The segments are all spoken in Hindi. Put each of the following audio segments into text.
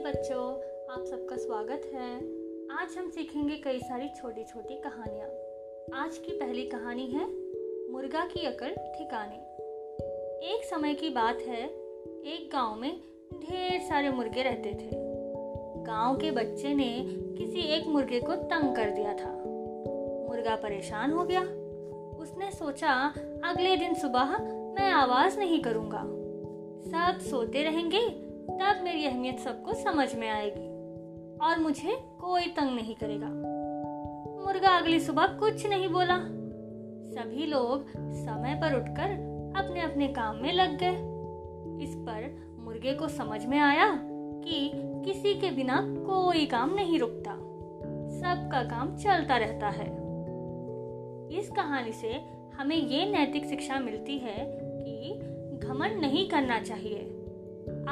बच्चों, आप सबका स्वागत है। आज हम सीखेंगे कई सारी छोटी छोटी कहानियाँ। आज की पहली कहानी है, मुर्गा की अकल ठिकाने। एक समय की बात है, एक गाँव में ढेर सारे मुर्गे रहते थे। गाँव के बच्चे ने किसी एक मुर्गे को तंग कर दिया था। मुर्गा परेशान हो गया। उसने सोचा, अगले दिन सुबह मैं आवाज़ नहीं करूँगा। सब सोते रहेंगे तब मेरी अहमियत सबको समझ में आएगी और मुझे कोई तंग नहीं करेगा। मुर्गा अगली सुबह कुछ नहीं बोला। सभी लोग समय पर उठकर अपने अपने काम में लग गए। इस पर मुर्गे को समझ में आया कि किसी के बिना कोई काम नहीं रुकता। सबका काम चलता रहता है। इस कहानी से हमें ये नैतिक शिक्षा मिलती है कि घमंड नहीं करना चाहिए।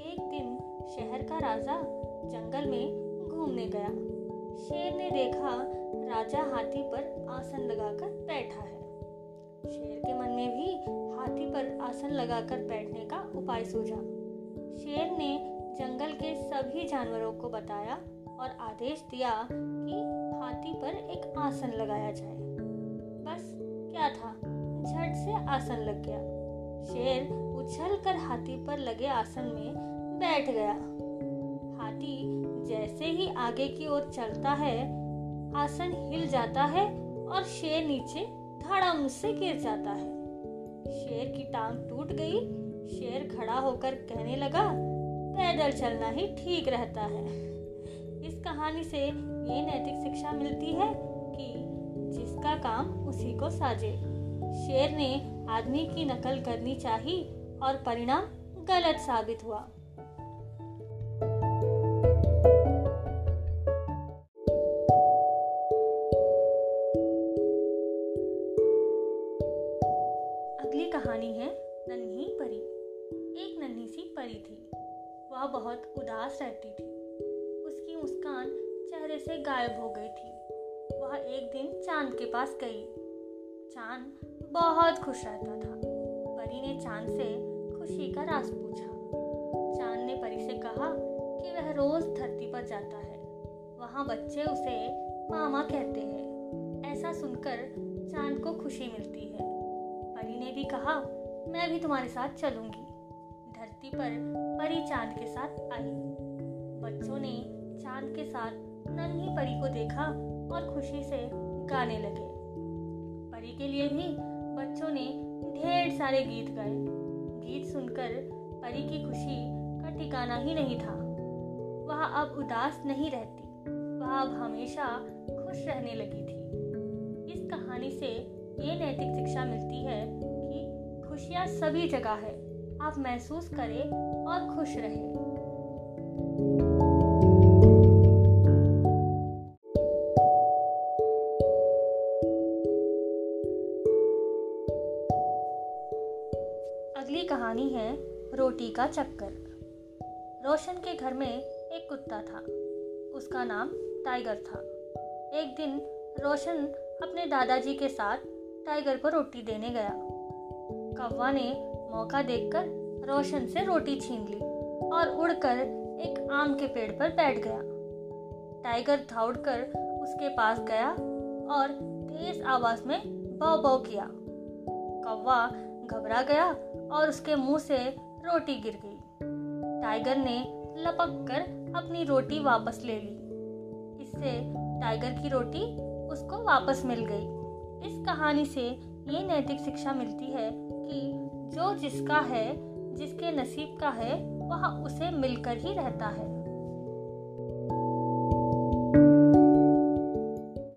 एक दिन शहर का राजा जंगल में घूमने गया। शेर ने देखा राजा हाथी पर आसन लगाकर बैठा है। शेर के मन में भी हाथी पर आसन लगाकर बैठने का उपाय सूझा शेर ने जंगल के सभी जानवरों को बताया और आदेश दिया कि हाथी पर एक आसन लगाया जाए। बस क्या था? झट से आसन लग गया। शेर कर हाथी पर लगे आसन में बैठ गया। हाथी जैसे ही आगे की ओर चलता है, आसन हिल जाता है और शेर नीचे धड़म से गिर जाता है। शेर की टांग टूट गई। शेर खड़ा होकर कहने लगा, पैदल चलना ही ठीक रहता है। इस कहानी से ये नैतिक शिक्षा मिलती है कि जिसका काम उसी को साजे। शेर ने आदमी की नकल करनी चाहिए। और परिणाम गलत साबित हुआ। अगली कहानी है नन्ही परी। एक नन्ही सी परी थी। वह बहुत उदास रहती थी। उसकी मुस्कान चेहरे से गायब हो गई थी। वह एक दिन चाँद के पास गई। चाँद बहुत खुश रहता था। परी ने चाँद से खुशी का राज पूछा। चाँद ने परी से कहा कि वह रोज धरती पर जाता है। वहाँ बच्चे उसे मामा कहते हैं। ऐसा सुनकर चाँद को खुशी मिलती है। परी ने भी कहा, मैं भी तुम्हारे साथ चलूँगी। धरती पर परी चाँद के साथ आई। बच्चों ने चाँद के साथ नन्ही परी को देखा और खुशी से गाने लगे। परी के लिए भी बच्चों ने ढेर सारे गीत गाए। गीत सुनकर परी की खुशी का ठिकाना ही नहीं था। वह अब उदास नहीं रहती। वह अब हमेशा खुश रहने लगी थी। इस कहानी से ये नैतिक शिक्षा मिलती है कि खुशियाँ सभी जगह है। आप महसूस करें और खुश रहें। अगली कहानी है रोटी का चक्कर। रोशन के घर में एक कुत्ता था। उसका नाम टाइगर था। एक दिन रोशन अपने दादाजी के साथ टाइगर को रोटी देने गया। कौवा ने मौका देखकर रोशन से रोटी छीन ली और उड़कर एक आम के पेड़ पर बैठ गया। टाइगर दौड़कर उसके पास गया और तेज आवाज़ में बौ बौ किया। कौवा घबरा गया और उसके मुँह से रोटी गिर गई। टाइगर ने लपक कर अपनी रोटी वापस ले ली। इससे टाइगर की रोटी उसको वापस मिल गई। इस कहानी से ये नैतिक शिक्षा मिलती है कि जो जिसका है, जिसके नसीब का है, वह उसे मिलकर ही रहता है।